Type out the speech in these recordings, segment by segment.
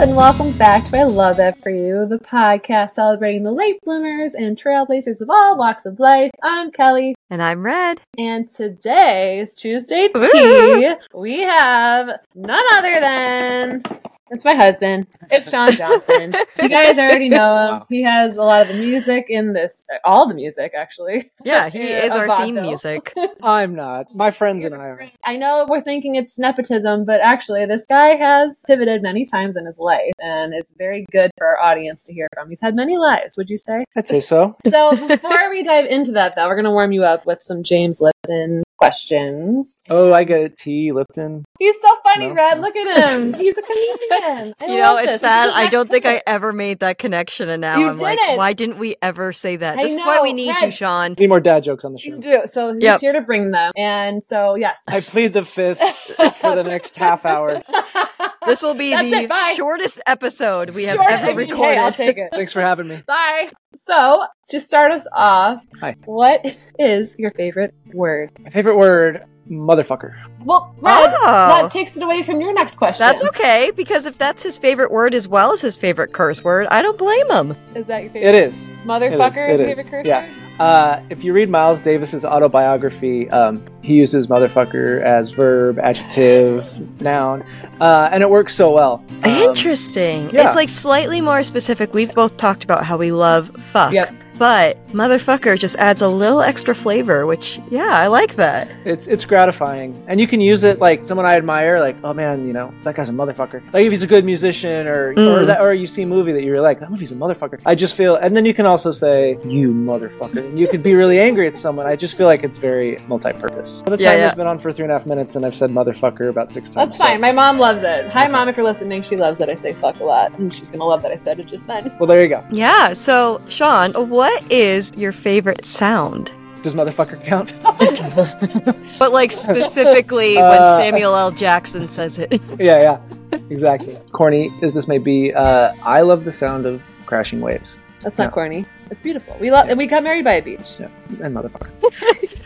and welcome back to I Love That For You, the podcast celebrating the late bloomers and trailblazers of all walks of life. I'm Kelly, And I'm Red. and today is Tuesday Woo! Tea. We have none other than it's my husband. It's Sean Johnson. you guys already know him. Wow. He has a lot of the music in this, all the music actually. Yeah, he Yeah, is a our theme vaudeville. music. I'm not. My friends and I are. I know we're thinking it's nepotism, but actually, this guy has pivoted many times in his life and it's very good for our audience to hear from. He's had many lives, would you say? I'd say so. So, before we dive into that, though, we're going to warm you up with some James Lipton questions. Oh, I get it. T. Lipton. He's so funny, No. Red. Look at him. He's a comedian. I You know, it's this. This sad. his I don't think I ever made that connection, and now You I'm like, didn't. why didn't we ever say that? I This is why we need Red. you, Sean. Need more dad jokes on the show. You do. So, he's Yep. here to bring them. And so, yes. I plead the fifth for the next half hour. This will be That's the it, shortest episode we have Short- ever Hey, recorded. I'll take it. Thanks for having me. Bye. So, to start us off, Hi. what is your favorite word? My favorite word, motherfucker. Well, Red, Oh. that takes it away from your next question. That's okay because if that's his favorite word as well as his favorite curse word, I don't blame him. Is that your favorite? It is. Motherfucker It is is. your It favorite curse Yeah. word? Uh, if you read Miles Davis's autobiography, um, he uses motherfucker as verb, adjective, noun, uh, and it works so well. Um, Interesting. yeah. It's like slightly more specific. We've both talked about how we love fuck. Yep. But motherfucker just adds a little extra flavor, which, yeah, I like that. It's it's gratifying, and you can use it like someone I admire, like oh man, you know that guy's a motherfucker. Like if he's a good musician, or or Mm. that, or you see a movie that you're like that movie's a motherfucker. I just feel, and then you can also say you motherfucker, and you could be really angry at someone. I just feel like it's very multi-purpose. By the Yeah, time yeah. has been on for three and a half minutes, and I've said motherfucker about six times. That's fine. My mom loves it. Hi, mom, if you're listening. She loves that I say fuck a lot, and she's gonna love that I said it just then. Well, there you go. Yeah, so Sean, what is your favorite sound? Does motherfucker count? But like specifically when Uh, Samuel L. Jackson says it. yeah, yeah, exactly. Corny as this may be, uh, I love the sound of crashing waves That's not No. corny. It's beautiful. We love. And we got married by a beach. Yeah, and motherfucker.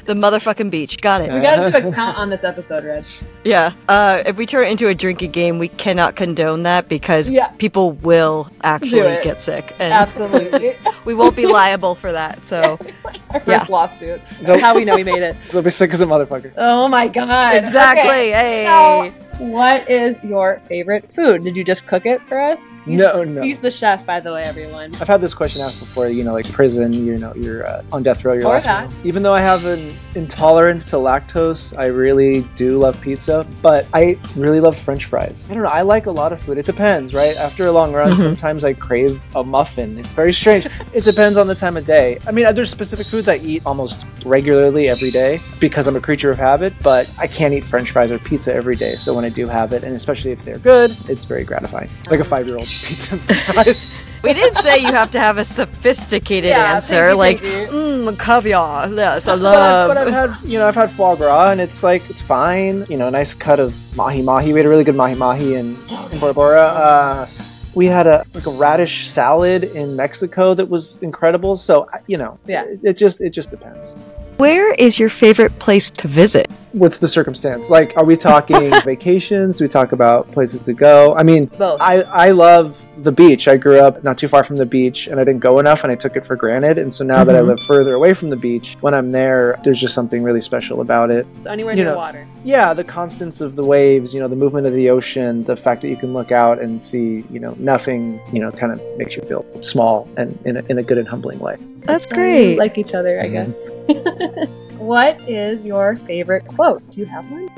The motherfucking beach. Got it. We gotta do a count on this episode, Reg. Yeah. Uh, if we turn it into a drinking game, we cannot condone that because Yeah. people will actually get sick. And Absolutely. we won't be liable for that. So Our first Yeah. lawsuit. Nope. How we know we made it. They'll be sick as a motherfucker. Oh my god. exactly. Okay. Hey. So, what is your favorite food? Did you just cook it for us? He's, No, no. He's the chef, by the way, everyone. I've had this question asked before. You know, like prison. You know, you're uh, on death row. Your Or last that. meal. Even though I have an intolerance to lactose, I really do love pizza. But I really love French fries. I don't know. I like a lot of food. It depends, right? After a long run, Mhm. sometimes I crave a muffin. It's very strange. it depends on the time of day. I mean, there's specific foods I eat almost regularly every day because I'm a creature of habit. But I can't eat French fries or pizza every day. So when I do have it, and especially if they're good, it's very gratifying. Like a five-year-old pizza and fries. We did say you have to have a sophisticated Yeah, answer, thank you, like thank mm, caviar. Yes, I but, I've, love. but I've had, you know, I've had foie gras, and it's like it's fine. You know, a nice cut of mahi mahi. We had a really good mahi mahi in, in Bora Bora. Uh, we had a like a radish salad in Mexico that was incredible. So you know, Yeah. it, it just it just depends. Where is your favorite place to visit? What's the circumstance? Like, are we talking vacations? Do we talk about places to go? I mean, Both. I, I love the beach. I grew up not too far from the beach and I didn't go enough and I took it for granted. And so now that I Mhm. live further away from the beach, when I'm there, there's just something really special about it. so anywhere you near know, water. Yeah, the constants of the waves, you know, the movement of the ocean, the fact that you can look out and see, you know, nothing, you know, kind of makes you feel small and in a, in a good and humbling way. That's We great. Like each other, I guess. what is your favorite quote? Do you have one?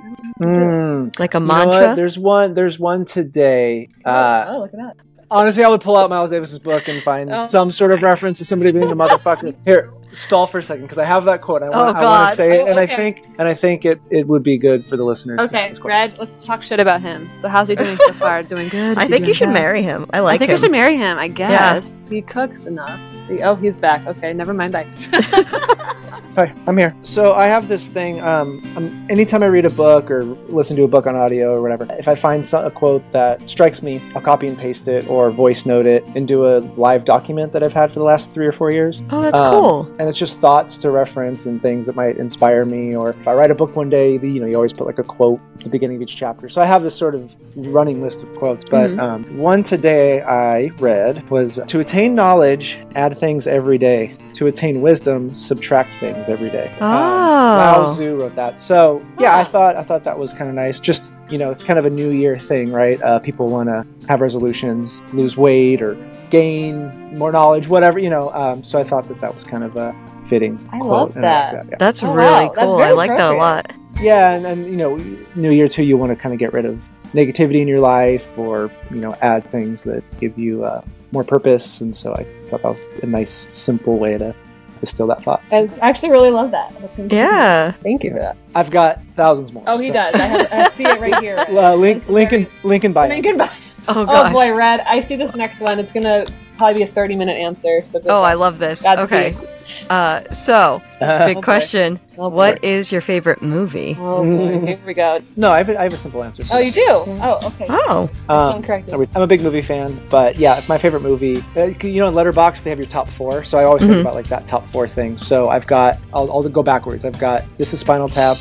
Mm. like a You know mantra. There's one. There's one today. Uh, oh, look at that. honestly, I would pull out Miles Davis's book and find Oh. some sort of reference to somebody being a motherfucker. Here, stall for a second because I have that quote. I want, Oh, I want God. to say it, Oh, and I think, and I think it, it would be good for the listeners. Okay, have quote. Red, let's talk shit about him. So, how's he doing so far? Doing good? I think you should bad? marry him. I like. I think him. I should marry him, I guess. He cooks enough. See, oh, he's back. Okay, never mind. Bye. Hi, I'm here. So I have this thing. Um, um, anytime I read a book or listen to a book on audio or whatever, if I find so- a quote that strikes me, I'll copy and paste it or voice note it into a live document that I've had for the last three or four years. Oh, that's Um, cool. And it's just thoughts to reference and things that might inspire me. Or if I write a book one day, you know, you always put like a quote at the beginning of each chapter. So I have this sort of running list of quotes. But Mhm. um, one today I read was to attain knowledge, add things every day. To attain wisdom, subtract things every day. Um, Lao Oh. Tzu wrote that. So yeah, I Ah. thought I thought that was kind of nice. Just you know, it's kind of a New Year thing, right? Uh, people want to have resolutions, lose weight, or gain more knowledge, whatever you know. Um, so I thought that that was kind of a fitting. I quote, love and I like that. yeah. That's Oh, really wow. Cool. very I like that a lot. Yeah, and, and you know, New Year too, you want to kind of get rid of negativity in your life, or you know, add things that give you uh, more purpose. And so I thought that was a nice, simple way to distill that thought. I actually really love that. That's fantastic. Yeah. Thank you for that. I've got thousands more. Oh, he so- does. I, have, I see it right here. Uh, link, It's Lincoln, very- Lincoln bio. Lincoln Bio. Oh Oh boy, Red. I see this next one. It's gonna probably be a 30 minute answer. So good Oh, luck. I love this. Godspeed. Okay. Uh, so, big boy. question. Oh, boy. What is your favorite movie? Oh boy, here we go. no, I have, a, I have a simple answer. Oh, you do? Oh, okay. Oh. Um, I'm a big movie fan, but yeah, it's my favorite movie. Uh, you know, in Letterboxd they have your top four, so I always Mhm. think about like that top four thing. So I've got, I'll, I'll go backwards. I've got This is Spinal Tap.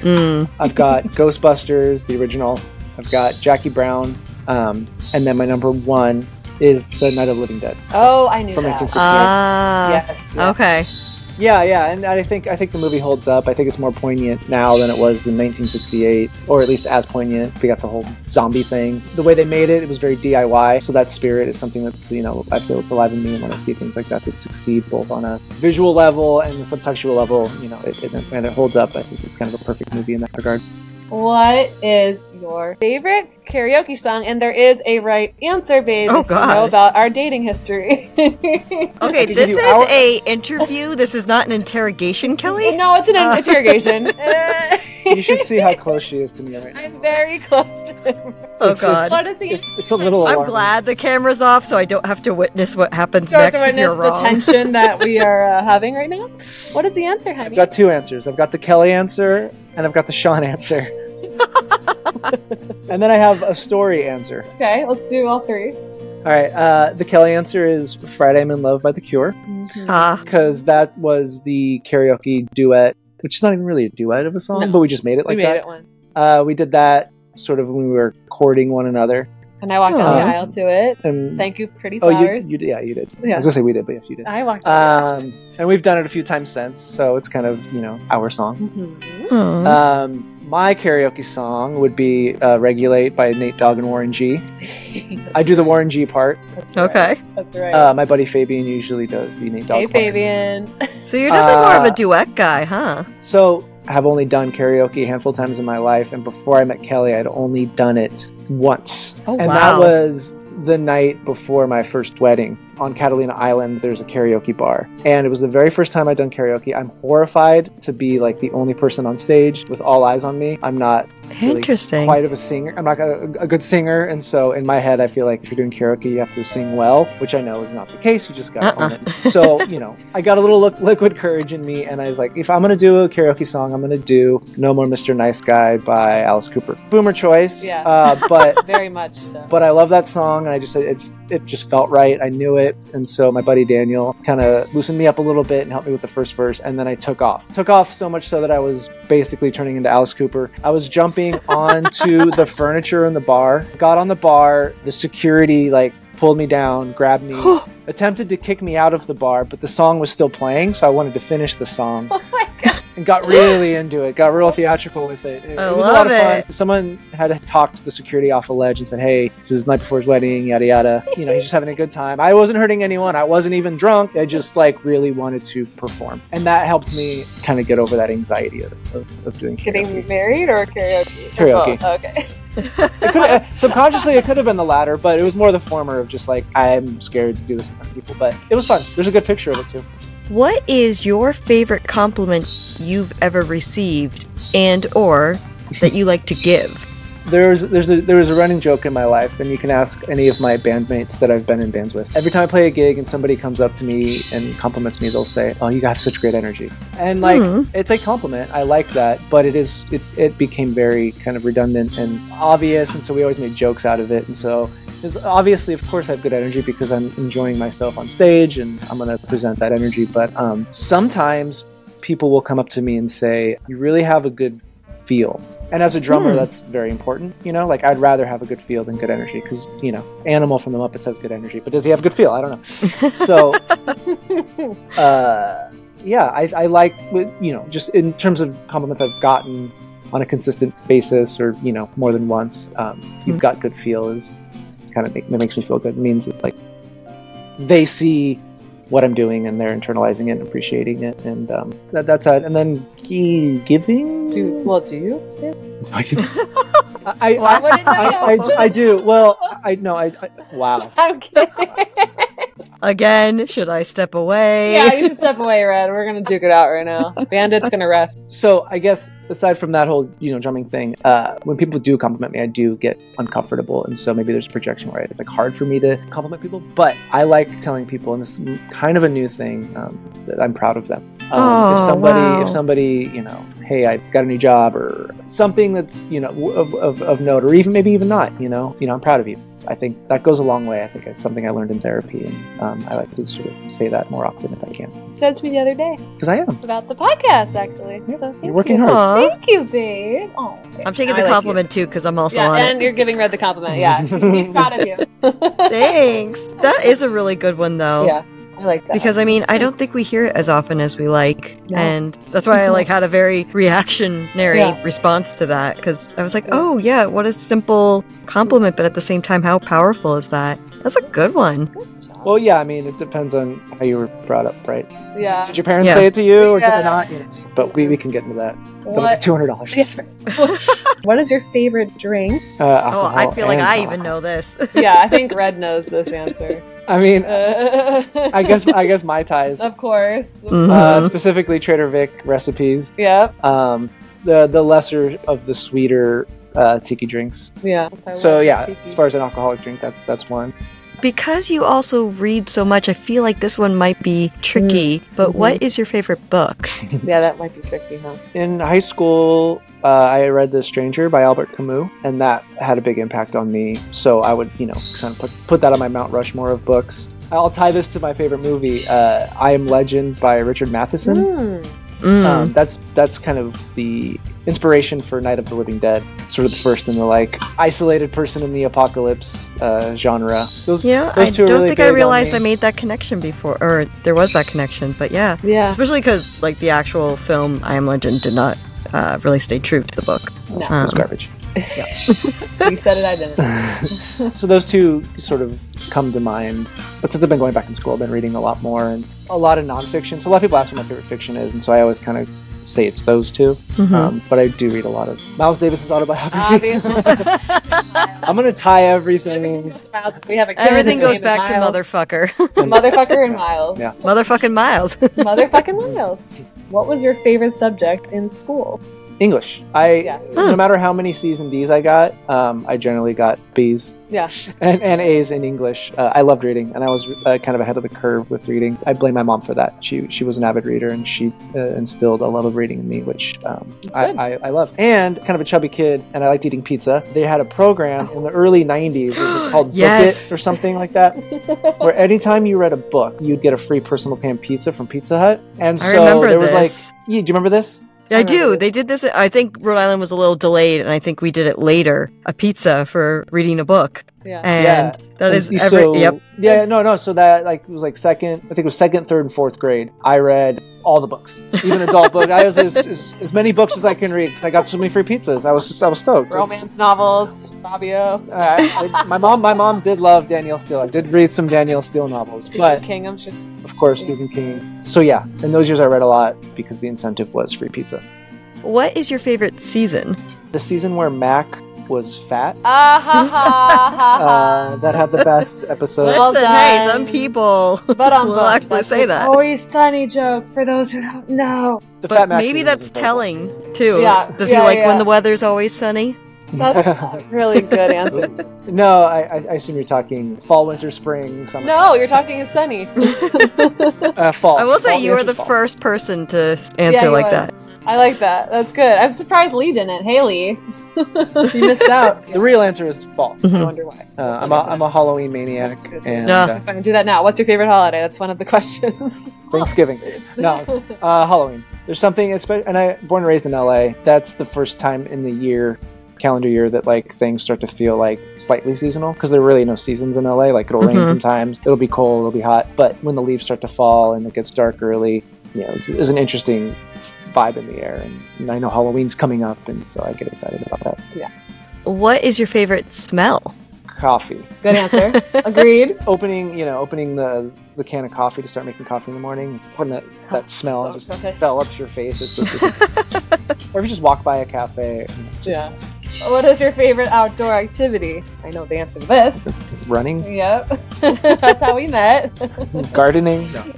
Mm. I've got Ghostbusters, the original. I've got Jackie Brown, um, and then my number one is The Night of Living Dead. Oh, I knew From that. 1968. Ah. yes. yes. Okay. Yeah, yeah, and I think I think the movie holds up. I think it's more poignant now than it was in 1968, or at least as poignant. We got the whole zombie thing. The way they made it, it was very DIY. So that spirit is something that's you know I feel it's alive in me when I see things like that that succeed both on a visual level and the subtextual level. You know, it, it, and it holds up. I think it's kind of a perfect movie in that regard. What is your favorite karaoke song? And there is a right answer, babe. Oh, if you know God. about our dating history. Okay, give this is our- a interview. This is not an interrogation, Kelly. no, it's an Uh. interrogation. Uh, You should see how close she is to me right now. I'm very close to him. Oh It's- God. What is the It's, it's a little. I'm glad the camera's off, so I don't have to witness what happens Start to next if witness you're the wrong. tension that we are uh, having right now. What is the answer, honey? I've got two answers. I've got the Kelly answer and I've got the Sean answer, and then I have a story answer. okay, let's do all three. All right. Uh, the Kelly answer is "Friday I'm in Love" by The Cure Ah, because that was the karaoke duet, which is not even really a duet of a song, No. but we just made it like we made that. it one. Uh, we did that sort of when we were courting one another. And I walked down the Aw. aisle to it. And Thank you, pretty flowers. oh, you, flowers. you did, yeah, you did. Yeah. I was gonna say we did, but yes, you did. I walked down Um, and we've done it a few times since, so it's kind of you know our song. Mhm. hmm. Um, my karaoke song would be uh, "Regulate" by Nate Dogg and Warren G. I do the Warren G part. That's right. okay. That's right. Uh, my buddy Fabian usually does the Nate Dogg part. hey, part. Fabian. So you're definitely more of Uh, a duet guy, huh? So I have only done karaoke a handful of times in my life, and before I met Kelly, I'd only done it once, Oh, and wow. that was the night before my first wedding on Catalina Island. There's a karaoke bar, and it was the very first time I'd done karaoke. I'm horrified to be like the only person on stage with all eyes on me. I'm not really Interesting. quite of a singer. I'm not a, a good singer, and so in my head, I feel like if you're doing karaoke, you have to sing well, which I know is not the case. You just got to own Uh-uh. it. So you know, I got a little li- liquid courage in me, and I was like, if I'm gonna do a karaoke song, I'm gonna do "No More Mr. Nice Guy" by Alice Cooper. Boomer choice, Yeah. uh, but. Very much so. But I love that song, and I just it, it just felt right. I knew it, and so my buddy Daniel kind of loosened me up a little bit and helped me with the first verse, and then I took off. Took off so much so that I was basically turning into Alice Cooper. I was jumping onto the furniture in the bar. Got on the bar. The security like pulled me down, grabbed me, attempted to kick me out of the bar, but the song was still playing, so I wanted to finish the song oh my god. And got really into it. Got real theatrical with it. It, I it was a love lot of fun. it. Someone had talked the security off a ledge and said, "Hey, this is the night before his wedding, yada yada." You know, he's just having a good time. I wasn't hurting anyone. I wasn't even drunk. I just like really wanted to perform, and that helped me kind of get over that anxiety of, of, of doing Getting karaoke. married or karaoke? Karaoke. Oh, okay. It could, uh, subconsciously, it could have been the latter, but it was more the former of just like I'm scared to do this in front of people. But it was fun. There's a good picture of it too. What is your favorite compliment you've ever received and or that you like to give? There's there's a there was a running joke in my life, and you can ask any of my bandmates that I've been in bands with. Every time I play a gig and somebody comes up to me and compliments me, they'll say, "Oh, you have such great energy." and like Hmm. it's a compliment. I like that, but it is it's it became very kind of redundant and obvious, and so we always made jokes out of it, and so. Is obviously, of course, I have good energy because I'm enjoying myself on stage and I'm going to present that energy. But um, sometimes people will come up to me and say, "You really have a good feel." And as a drummer, Hmm. that's very important. You know, like I'd rather have a good feel than good energy because you know, Animal from the Muppets has good energy, but does he have good feel? I don't know. So, uh, yeah, I, I liked, you know, just in terms of compliments I've gotten on a consistent basis or, you know, more than once, um, you've got good feel is kind of make, it makes me feel good. It means that, like, they see what I'm doing and they're internalizing it and appreciating it. And um, that, that's it. And then key giving. Do, well, do you? I, I, Why wouldn't I, I, I, I do. Well, I know. I, I wow. I'm kidding. Again, should I step away? yeah, you should step away, Red. We're gonna duke it out right now. Bandit's gonna ref. So I guess aside from that whole you know drumming thing, uh, when people do compliment me, I do get uncomfortable, and so maybe there's a projection where it's like hard for me to compliment people. But I like telling people, and this is kind of a new thing um, that I'm proud of them. Um, Oh, if somebody, wow. if somebody, you know, hey, I got a new job, or something that's you know of, of, of note, or even maybe even not, you know, you know, I'm proud of you. I think that goes a long way. I think it's something I learned in therapy, and um, I like to sort of say that more often if I can, You said to me the other day because I am. about the podcast, actually. So thank You're working you. hard. Aw. Thank you, babe. Oh, I'm taking I the like compliment too because I'm also Yeah, on and it. you're giving Red the compliment. Yeah, he's proud of you. Thanks. That is a really good one though. Yeah, I like that. Because I mean, I don't think we hear it as often as we like, No. and that's why I like had a very reactionary Yeah. response to that. Because I was like, "Oh yeah, what a simple compliment, but at the same time, how powerful is that?" That's a good one. Well, yeah, I mean, it depends on how you were brought up, right? yeah. Did your parents Yeah. say it to you, or did they not? You know, but we, we can get into that. What? Two hundred dollars. Yeah. what is your favorite drink? Uh, Oh, I feel like I even know this. Yeah, I think Red knows this answer. I mean, Uh, I guess I guess mai tais, of course. Mhm. uh, specifically Trader Vic recipes. Yeah. Um, the the lesser of the sweeter uh, tiki drinks. Yeah. So yeah, as far as an alcoholic drink, that's that's one. Because you also read so much, I feel like this one might be tricky. But Mhm. what is your favorite book? yeah, that might be tricky, huh? In high school, uh, I read The Stranger by Albert Camus, and that had a big impact on me. So I would, you know, kind of put, put that on my Mount Rushmore of books. I'll tie this to my favorite movie, uh, I Am Legend by Richard Matheson. Hmm. Mm. Um, that's that's kind of the inspiration for Night of the Living Dead. Sort of the first in the like isolated person in the apocalypse uh, genre. Those, yeah, those I two are don't really think I realized. I made that connection before, or there was that connection. But yeah, Yeah. especially because like the actual film I Am Legend did not uh, really stay true to the book. No. Um, It's garbage. you said it, I didn't. so those two sort of come to mind. But since I've been going back in school, I've been reading a lot more and a lot of nonfiction. So a lot of people ask what my favorite fiction is, and so I always kind of say it's those 2 Mhm. Um, but I do read a lot of Miles Davis's autobiography. I'm gonna tie everything. we have a Everything goes back to Miles. motherfucker. Motherfucker and Miles. Yeah. Motherfucking Miles. Motherfucking Miles. What was your favorite subject in school? English. I Yeah. no matter how many C's and D's I got, um, I generally got B's Yeah. and, and A's in English. Uh, I loved reading, and I was uh, kind of ahead of the curve with reading. I blame my mom for that. She she was an avid reader, and she uh, instilled a love of reading in me, which um, I. I, I love. And kind of a chubby kid, and I liked eating pizza. They had a program in the early '90s, was it called Yes. Book It or something like that, where anytime you read a book, you'd get a free personal pan pizza from Pizza Hut. And so there was this. like, yeah, do you remember this? I remember do. this. They did this. I think Rhode Island was a little delayed, and I think we did it later. A pizza for reading a book, Yeah. and Yeah. that And is so- every. Yep. Yeah, no, no. So that like was like second. I think it was second, third, and fourth grade. I read all the books, even adult books. I was as, as, as many books as I can read. 'cause I got so many free pizzas. I was just, I was stoked. Romance novels, Fabio. Uh, I, I, my mom, my mom did love Danielle Steel. I did read some Danielle Steel novels, but King, I'm sure. Of course Stephen King. So yeah, in those years I read a lot because the incentive was free pizza. What is your favorite season? The season where Mac was fat, Ah ha ha ha uh, ha. that had the best episode. Well Listen, hey, some people But I'm will actually say that. Always sunny joke for those who don't know. the but Fat Mac maybe that's telling too. Yeah, Does yeah, he like yeah. when the weather's always sunny? That's a really good answer. no, I, I I assume you're talking fall, winter, spring. Summer. No, you're talking is sunny. uh, fall. I will say Fall, you were the fall. first person to answer you like are. that. I like that. That's good. I'm surprised Lee didn't. Haley, you missed out. The real answer is fall. I Mhm. wonder why. Uh, I'm, a, I'm a Halloween maniac, and Yeah. uh, If I can do that now, what's your favorite holiday? That's one of the questions. Thanksgiving. No, uh, Halloween. There's something, espe- and I born and raised in LA. That's the first time in the year, calendar year, that like things start to feel like slightly seasonal because there are really no seasons in LA. Like it'll rain Mhm. sometimes, it'll be cold, it'll be hot, but when the leaves start to fall and it gets dark early, you know, it's, there's an interesting vibe in the air. And, and I know Halloween's coming up, and so I get excited about that. Yeah. What is your favorite smell? Coffee. Good answer. Agreed. Opening, you know, opening the the can of coffee to start making coffee in the morning, when that that smell Oh, just okay. fell up your face. It's just, or if you just walk by a cafe, and it's Yeah. What is your favorite outdoor activity? I know the answer to this. running, Yep. That's how we met. gardening. No.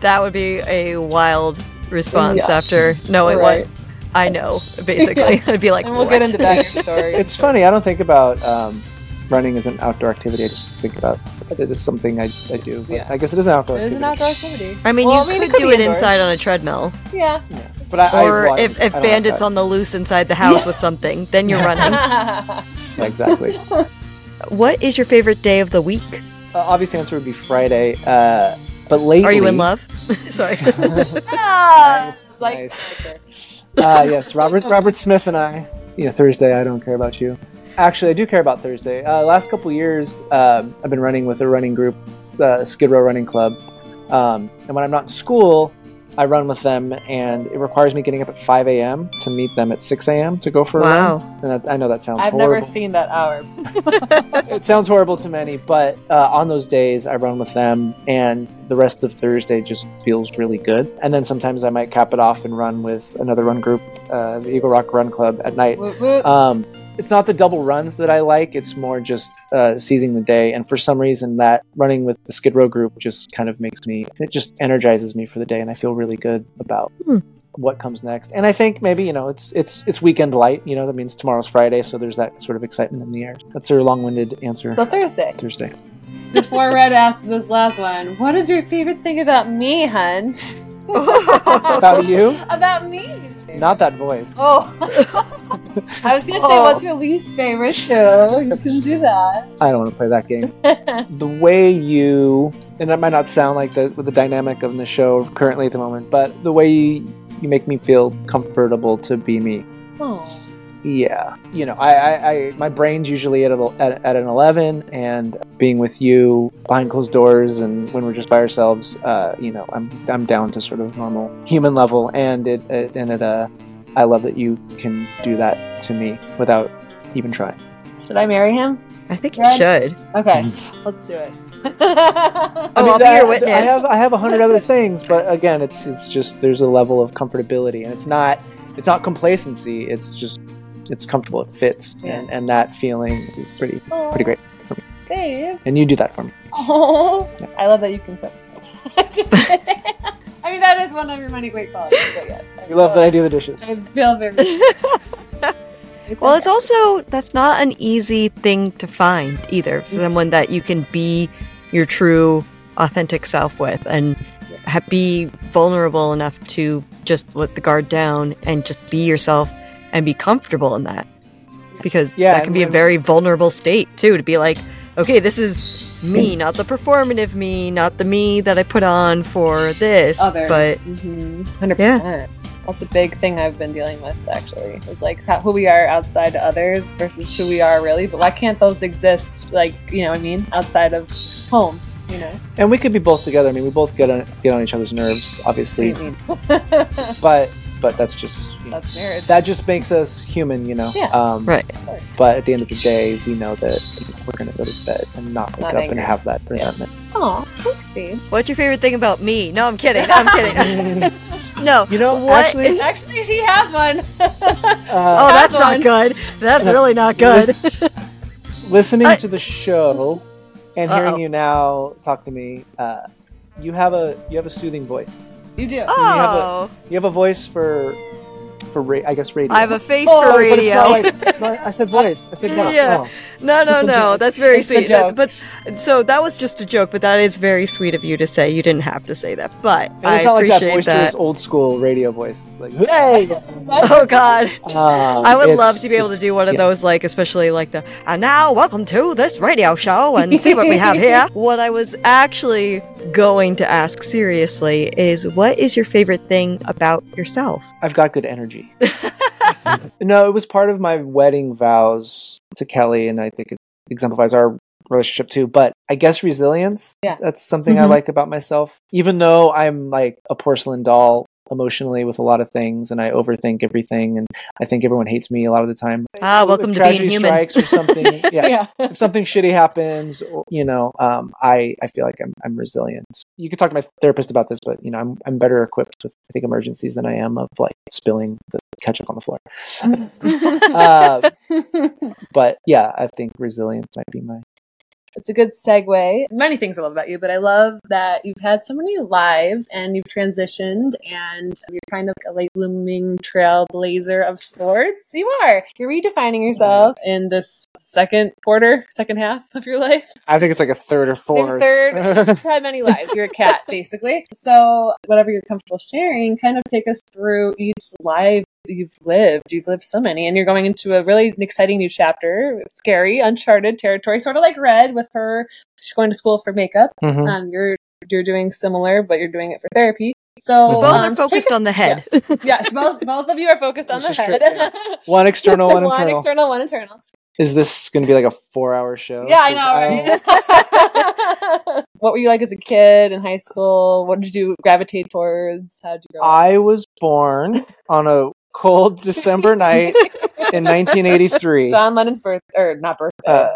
That would be a wild response Yes. after knowing Right. what I know, basically. I'd be like, and we'll get into that story. It's funny. I don't think about um, running is an outdoor activity. I just think about it as something I, I do. But Yeah. I guess it is an outdoor activity. It is an outdoor activity. I mean, Well, you I mean, could, could do it indoors. inside on a treadmill. Yeah. But I, or I, if, if I bandits like on the loose inside the house with something, then you're running. exactly. what is your favorite day of the week? uh, obvious answer would be Friday. Uh, but lately, Are you in love? Sorry. Ah, Nice, like, nice. okay. uh, yes, Robert Robert Smith and I. You know, Thursday. I don't care about you. Actually, I do care about Thursday. Uh, last couple years, um, I've been running with a running group, uh, Skid Row Running Club, um, and when I'm not in school, I run with them, and it requires me getting up at 5 a.m. to meet them at 6 a.m. to go for a run. wow. And that, I know that sounds horrible. I've horrible. never seen that hour. it sounds horrible to many, but uh, on those days I run with them, and the rest of Thursday just feels really good. And then sometimes I might cap it off and run with another run group, uh, the Eagle Rock Run Club at night. Woot woot. Um, it's not the double runs that I like. It's more just uh, seizing the day. And for some reason, that running with the Skid Row group just kind of makes me, it just energizes me for the day. And I feel really good about Hmm. what comes next. And I think maybe, you know, it's, it's, it's weekend light, you know, that means tomorrow's Friday. So there's that sort of excitement in the air. That's a long winded answer. so Thursday. Thursday. Before Red asked this last one, what is your favorite thing about me, hun? About you? About me. Not that voice. Oh. I was gonna say, Oh. what's your least favorite show? You can do that. I don't want to play that game. the way you, and that might not sound like the with the dynamic of the show currently at the moment, but the way you, you make me feel comfortable to be me. oh. Yeah, you know, I, I, I my brain's usually at, a, at at an eleven, and being with you behind closed doors, and when we're just by ourselves, uh, you know, I'm I'm down to sort of normal human level, and it, it and it uh, I love that you can do that to me without even trying. Should I marry him? I think you should. Okay, let's do it. Oh, I mean, I'll be your witness. I have I have a hundred other things, but again, it's it's just there's a level of comfortability, and it's not it's not complacency. It's just it's comfortable. It fits, Yeah. and and that feeling is pretty pretty great. For me. Babe. And you do that for me. Oh, I love that you can cook. Just. I mean, that is one of your many great qualities, but yes. You love that I do the dishes. I feel very. Well, it's also that's not an easy thing to find either. Someone that you can be your true, authentic self with, and ha- be vulnerable enough to just let the guard down and just be yourself and be comfortable in that. Because Yeah, that can be a very vulnerable state too. To be like, okay, this is me, not the performative me, not the me that I put on for this, Others. but Mhm. 100%. That's a big thing I've been dealing with, actually. It's like how, who we are outside to others versus who we are really. But why can't those exist, like, you know what I mean? Outside of home, you know? And we could be both together. I mean, we both get on get on each other's nerves, obviously, I mean, but but that's just you know, That's marriage. that just makes us human, you know. Yeah. Um, right. But at the end of the day, we know that you know, we're going to go to bed and not wake Not up angry. and have that resentment. Aw, thanks, babe. What's your favorite thing about me? No, I'm kidding. I'm kidding. no. You know, What? actually, Actually, she has one. Oh, uh, that's Have not good. That's really not good. listening I- to the show and hearing Uh-oh. you now talk to me, uh, you have a you have a soothing voice. You do. oh, You have a voice for for ra- I guess radio. I have a face Oh, for radio. not I said voice. I said mouth. Yeah. Oh. No, no, no. That's very It's sweet. joke. But so that was just a joke, but that is very sweet of you to say. You didn't have to say that, but And I it's not like that boisterous that. old school radio voice. Like, hey! Oh God, Um, I would love to be able to do one of yeah. those, like especially like the and now welcome to this radio show and see what we have here. what I was actually going to ask seriously is, what is your favorite thing about yourself? I've got good energy. no, it was part of my wedding vows to Kelly, and I think it exemplifies our relationship too. But I guess resilience. Yeah. That's something I Mhm. like about myself. Even though I'm like a porcelain doll emotionally with a lot of things and I overthink everything and I think everyone hates me a lot of the time. Ah, If welcome to tragedy being human. strikes or something. yeah. yeah. If something shitty happens, you know, um, I, I feel like I'm, I'm resilient. You could talk to my therapist about this, but you know, I'm, I'm better equipped with I think emergencies than I am of like spilling the ketchup on the floor. Uh, but yeah, I think resilience might be my. It's a good segue. Many things I love about you, but I love that you've had so many lives and you've transitioned and you're kind of like a late blooming trailblazer of sorts. You are. You're redefining yourself in this second quarter, second half of your life. I think it's like a third or Your fourth. third, you've had many lives. You're a cat, basically. So, whatever you're comfortable sharing, kind of take us through each life you've lived. You've lived so many, and you're going into a really exciting new chapter, scary, uncharted territory, sort of like Red with her. She's going to school for makeup. Mhm. Um, you're you're doing similar, but you're doing it for therapy. So We Both um, are focused take us- on the head. Yes, both both of you are focused on This the head. true, yeah. One external, one internal. One external, one internal. Is this going to be like a four-hour show? Yeah, I 'Cause know, right? what were you like as a kid in high school? What did you gravitate towards? How did you grow up? I was born on a cold December night in 1983. John Lennon's birth, or not birthday. Uh,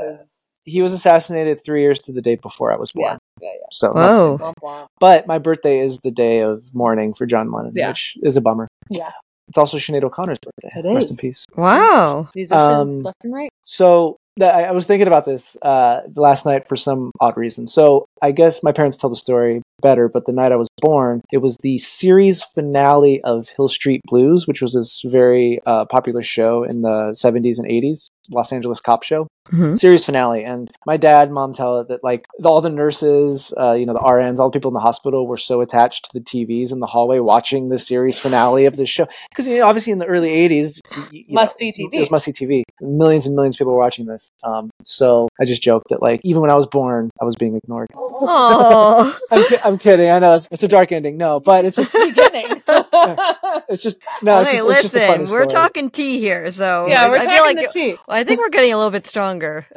He was assassinated three years to the day before I was born. yeah, yeah, So, Whoa. yeah. Womp womp. but my birthday is the day of mourning for John Lennon, Yeah. which is a bummer. Yeah. It's also Sinead O'Connor's birthday. It Rest is. in peace. Wow. Musicians Um, left and right. So I, I was thinking about this uh, last night for some odd reason. So I guess my parents tell the story better, but the night I was born, it was the series finale of Hill Street Blues, which was this very uh, popular show in the 70s and 80s, Los Angeles cop show. Mhm. Series finale, and my dad, mom tell it that like all the nurses, uh, you know, the RNs, all the people in the hospital were so attached to the TVs in the hallway watching the series finale of the show because you know, obviously in the early '80s, y- you know, Must see TV. It was must see TV. Millions and millions of people were watching this. Um, so I just joked that like even when I was born, I was being ignored. Oh. I'm, ki- I'm kidding. I know it's, it's a dark ending. No, but it's just the Beginning. it's just no. It's hey, just, it's just a listen, funny we're story. talking tea here, so yeah, I, we're I talking feel like the tea. I think we're getting a little bit stronger.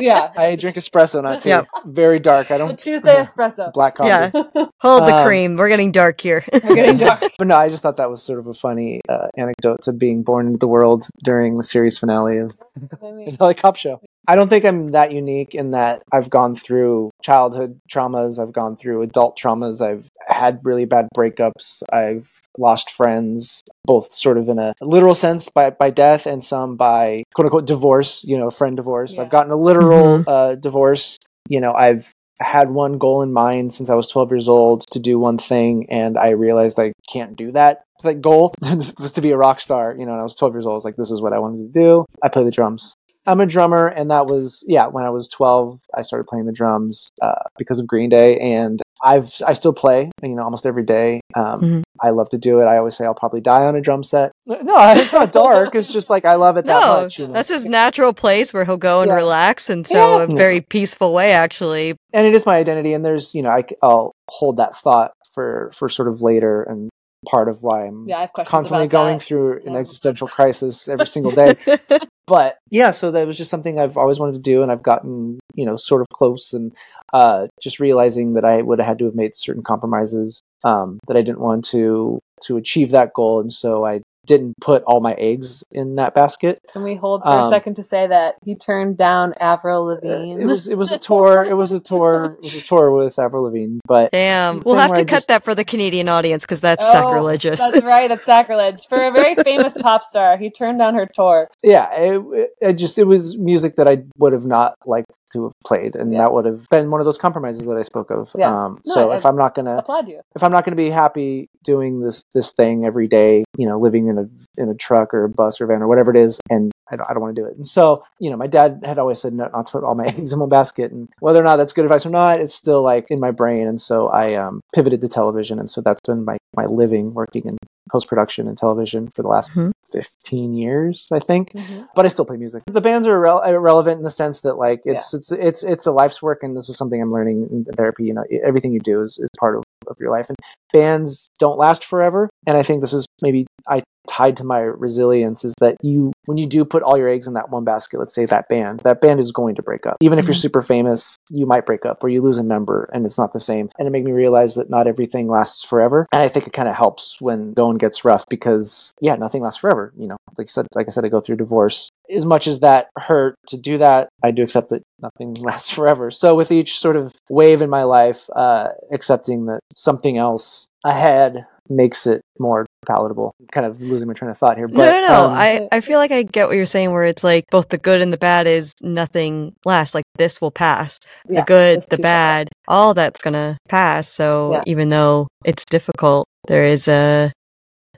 Yeah, I drink espresso, not tea. Yeah. Very dark. I don't Tuesday espresso. black coffee. yeah, hold the Um, cream. We're getting dark here. We're getting dark. But no, I just thought that was sort of a funny uh, anecdote to being born into the world during the series finale of I mean, the cop show. I don't think I'm that unique in that I've gone through childhood traumas, I've gone through adult traumas, I've had really bad breakups, I've lost friends, both sort of in a literal sense by, by death and some by quote unquote divorce, you know, friend divorce. Yeah. I've gotten a literal uh, divorce. You know, I've had one goal in mind since I was 12 years old to do one thing, and I realized I can't do that. That goal was to be a rock star. You know, and I was 12 years old. I was like, this is what I wanted to do. I play the drums. I'm a drummer, and that was yeah. When I was 12, I started playing the drums uh, because of Green Day, and I've I still play. You know, almost every day. Um, Mhm. I love to do it. I always say I'll probably die on a drum set. No, it's not dark. it's just like I love it that no, much. You know? that's his natural place where he'll go and Yeah. relax, and so Yeah. a very peaceful way, actually. and it is my identity and there's you know I, will hold that thought for for sort of later and part of why i'm yeah, I have questions constantly going that. through an Yeah. existential crisis every single day but yeah so that was just something i've always wanted to do and i've gotten you know sort of close and uh, just realizing that i would have had to have made certain compromises um, that i didn't want to to achieve that goal and so i didn't put all my eggs in that basket Can we hold for a Um, second to say that he turned down Avril Lavigne? it was it was a tour it was a tour it was a tour with avril lavigne but Damn, we'll have to I cut just- that for the Canadian audience because that's Oh, sacrilegious. That's right. That's sacrilege for a very famous pop star. He turned down her tour. yeah it, it, it just it was music that i would have not liked to have played and Yeah. that would have been one of those compromises that i spoke of Yeah. um, No, so I- if i'm not gonna Applaud you. if i'm not gonna be happy doing this this thing every day you know living in a in a truck or a bus or van or whatever it is, and I don't, I don't want to do it. And so, you know, my dad had always said not, not to put all my eggs in one basket, and whether or not that's good advice or not, it's still like in my brain. And so I um, pivoted to television, and so that's been my my living working in post production and television for the last Mhm. 15 years, I think. Mhm. But I still play music. The bands are irre- irrelevant in the sense that like it's it's it's it's a life's work, and this is something I'm learning in therapy. You know, everything you do is, is part of, of your life, and bands don't last forever. And I think this is maybe I tied to my resilience is that you when you do put all your eggs in that one basket let's say that band that band is going to break up. Even if you're Mhm. super famous you might break up or you lose a member and it's not the same. And it made me realize that not everything lasts forever. And i think it kind of helps when going gets rough because yeah nothing lasts forever you know? Like i said like i said i go through divorce. As much as that hurt to do that i do accept that nothing lasts forever. So with each sort of wave in my life uh accepting that something else ahead makes it more palatable kind of losing my train of thought here but no, no, no. um, I, I feel like I get what you're saying, where it's like both the good and the bad is nothing lasts. Like this will pass. Yeah, the good, the too bad, all that's gonna pass. So Yeah. even though it's difficult, there is a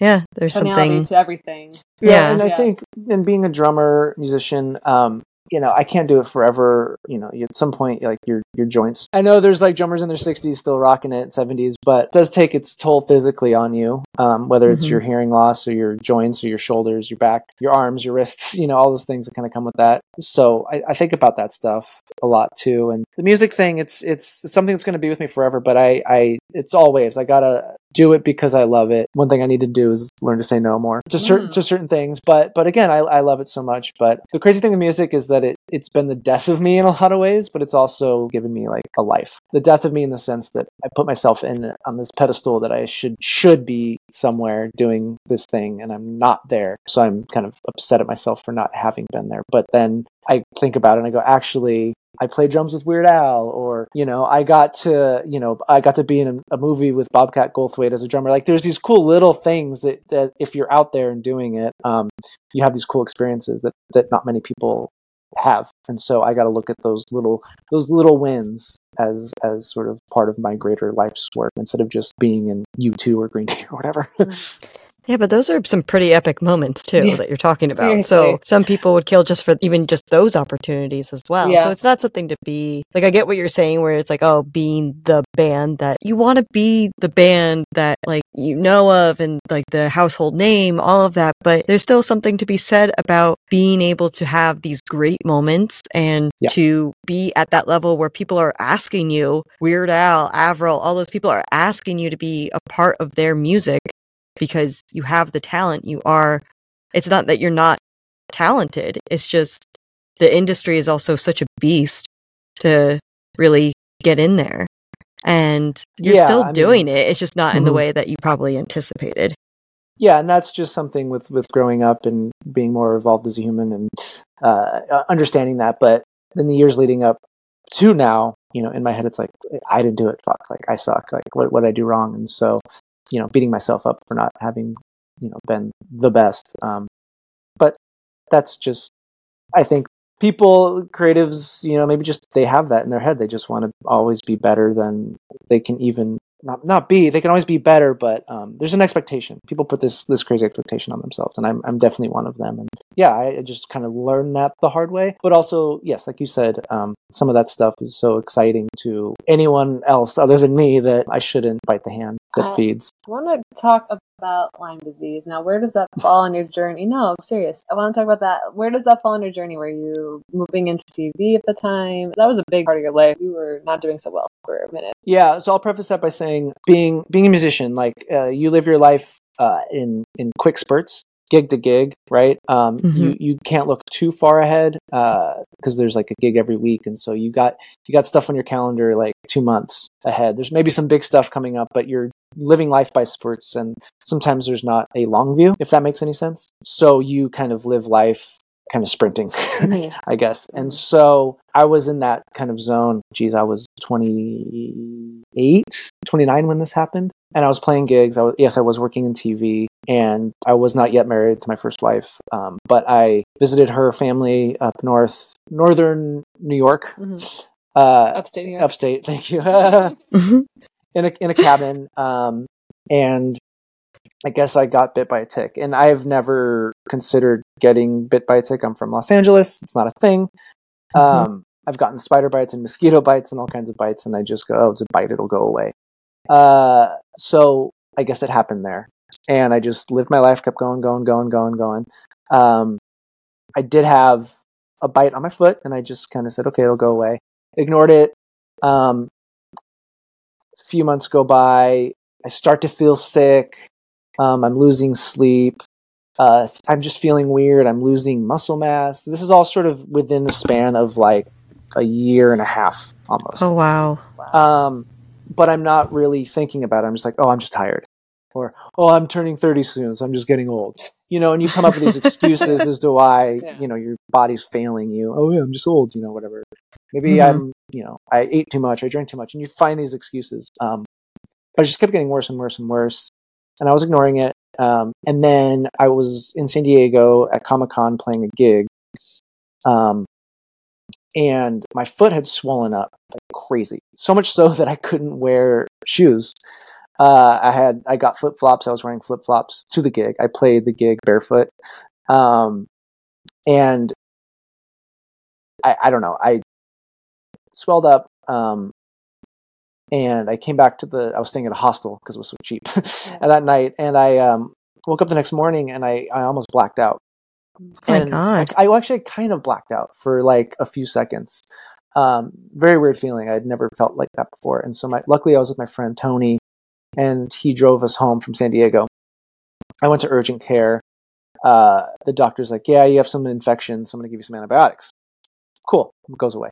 yeah, there's Finality something. to everything. Yeah, Yeah. and I Yeah. think in being a drummer musician, um, you know, I can't do it forever. You know, at some point, like your your joints. I know there's like drummers in their 60s still rocking it, 70s, but it does take its toll physically on you. Um, whether it's Mhm. your hearing loss or your joints or your shoulders, your back, your arms, your wrists. You know, all those things that kind of come with that. So I, I think about that stuff a lot too. And the music thing, it's it's something that's going to be with me forever. But I I it's all waves. I gotta do it because I love it. One thing I need to do is learn to say no more to certain Mm. to certain things. But but again, I, I love it so much. But the crazy thing with music is that it it's been the death of me in a lot of ways, but it's also given me like a life. The death of me in the sense that I put myself in on this pedestal that I should should be somewhere doing this thing, and I'm not there. So I'm kind of upset at myself for not having been there. But then I think about it and I go, actually, I play drums with Weird Al, or you know, I got to, you know, I got to be in a, a movie with Bobcat Goldthwait as a drummer. Like, there's these cool little things that, that if you're out there and doing it, um, you have these cool experiences that that not many people have. And so I got to look at those little those little wins as as sort of part of my greater life's work instead of just being in U2 or Green Day or whatever. Yeah, but those are some pretty epic moments too Yeah. that you're talking about. So some people would kill just for even just those opportunities as well. Yeah. So it's not something to be like I get what you're saying where it's like, oh, being the band that you want to be the band that like you know of and like the household name, all of that, but there's still something to be said about being able to have these great moments and Yeah. to be at that level where people are asking you, Weird Al, Avril, all those people are asking you to be a part of their music because you have the talent. You are, it's not that you're not talented, it's just the industry is also such a beast to really get in there. And you're Yeah, still I mean- doing it. It's just not in the Mhm. way that you probably anticipated. yeah and that's just something with with growing up and being more evolved as a human and uh understanding that but in the years leading up to now you know in my head it's like i didn't do it fuck like i suck like what what did i do wrong and so you know beating myself up for not having you know been the best um but that's just i think people creatives you know maybe just they have that in their head. They just want to always be better than they can even not not be they can always be better but um, there's an expectation. People put this this crazy expectation on themselves and i'm, I'm definitely one of them and yeah i I just kind of learned that the hard way. But also yes like you said um, some of that stuff is so exciting to anyone else other than me that i shouldn't bite the hand that Uh, feeds. I want to talk about Lyme disease. Now, where does that fall on your journey? No, I'm serious. I want to talk about that. Where does that fall on your journey? Were you moving into TV at the time? That was a big part of your life. You were not doing so well for a minute. Yeah, so I'll preface that by saying being being a musician, like uh, you live your life uh, in in quick spurts, gig to gig, right? Um, You Mhm. you can't look too far ahead because there's like a gig every week, and so you got you got stuff on your calendar like two months ahead. There's maybe some big stuff coming up, but you're living life by spurts, and sometimes there's not a long view, if that makes any sense. So you kind of live life kind of sprinting. I guess. And Mhm. so I was in that kind of zone. Geez, I was 28, 29 when this happened. And I was playing gigs. I was, yes, I was working in TV and I was not yet married to my first wife. Um, but I visited her family up north, northern New York, Mhm. uh, Upstate New York. upstate. Thank you. Mhm. in a, in a cabin. Um, and I guess I got bit by a tick, and I've never considered getting bit by a tick. I'm from Los Angeles; it's not a thing. Mhm. Um, I've gotten spider bites and mosquito bites and all kinds of bites, and I just go, "Oh, it's a bite; it'll go away." Uh, so I guess it happened there, and I just lived my life, kept going, going, going, going, going. Um, I did have a bite on my foot, and I just kind of said, "Okay, it'll go away." Ignored it. Um, a few months go by. I start to feel sick. Um, I'm losing sleep. Uh, I'm just feeling weird. I'm losing muscle mass. This is all sort of within the span of like a year and a half almost. Oh wow. Um, but I'm not really thinking about it. I'm just like, oh, I'm just tired. Or, oh, I'm turning 30 soon, so I'm just getting old. You know, and you come up with these excuses as to why, Yeah. you know, your body's failing you. Oh, yeah, I'm just old, you know, whatever. Maybe Mhm. I'm, you know, I ate too much, I drank too much, and you find these excuses. Um, but it just kept getting worse and worse and worse. And I was ignoring it. Um, and then I was in San Diego at Comic Con playing a gig. Um, and my foot had swollen up like crazy. So much so that I couldn't wear shoes. Uh, I had I got flip flops. I was wearing flip flops to the gig. I played the gig barefoot, um, and I I don't know. I swelled up, um, and I came back to the. I was staying at a hostel because it was so cheap, and that night, and I um, woke up the next morning and I I almost blacked out. Oh my And God. I, I actually kind of blacked out for like a few seconds. Um, very weird feeling. I'd never felt like that before. And so my luckily I was with my friend Tony, and he drove us home from San Diego. I went to urgent care. Uh, the doctor's like, "Yeah, you have some infection, so I'm gonna give you some antibiotics." Cool, it goes away.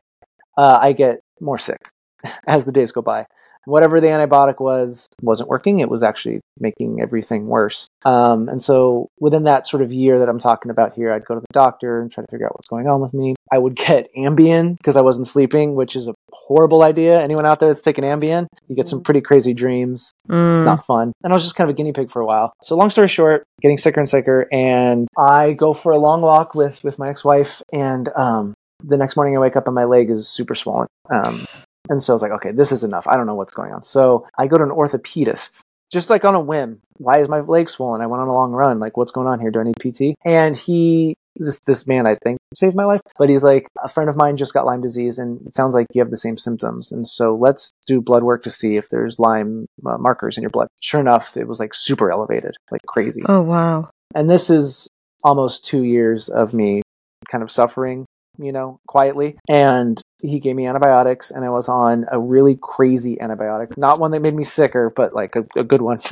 Uh, I get more sick as the days go by. Whatever the antibiotic was wasn't working. It was actually making everything worse. Um, and so within that sort of year that I'm talking about here, I'd go to the doctor and try to figure out what's going on with me. I would get Ambien because I wasn't sleeping, which is a horrible idea. Anyone out there that's taking Ambien, you get some pretty crazy dreams. It's Mm. not fun. And I was just kind of a guinea pig for a while. So long story short, getting sicker and sicker, and I go for a long walk with with my ex wife, and um, the next morning I wake up and my leg is super swollen. Um, and so I was like, okay, this is enough. I don't know what's going on. So I go to an orthopedist, just like on a whim. Why is my leg swollen? I went on a long run. Like, what's going on here? Do I need PT? And he, this this man, I think, saved my life. But he's like, a friend of mine just got Lyme disease, and it sounds like you have the same symptoms. And so let's do blood work to see if there's Lyme uh, markers in your blood. Sure enough, it was like super elevated, like crazy. Oh wow. And this is almost two years of me kind of suffering, you know, quietly. And he gave me antibiotics, and I was on a really crazy antibiotic. Not one that made me sicker, but like a, a good one.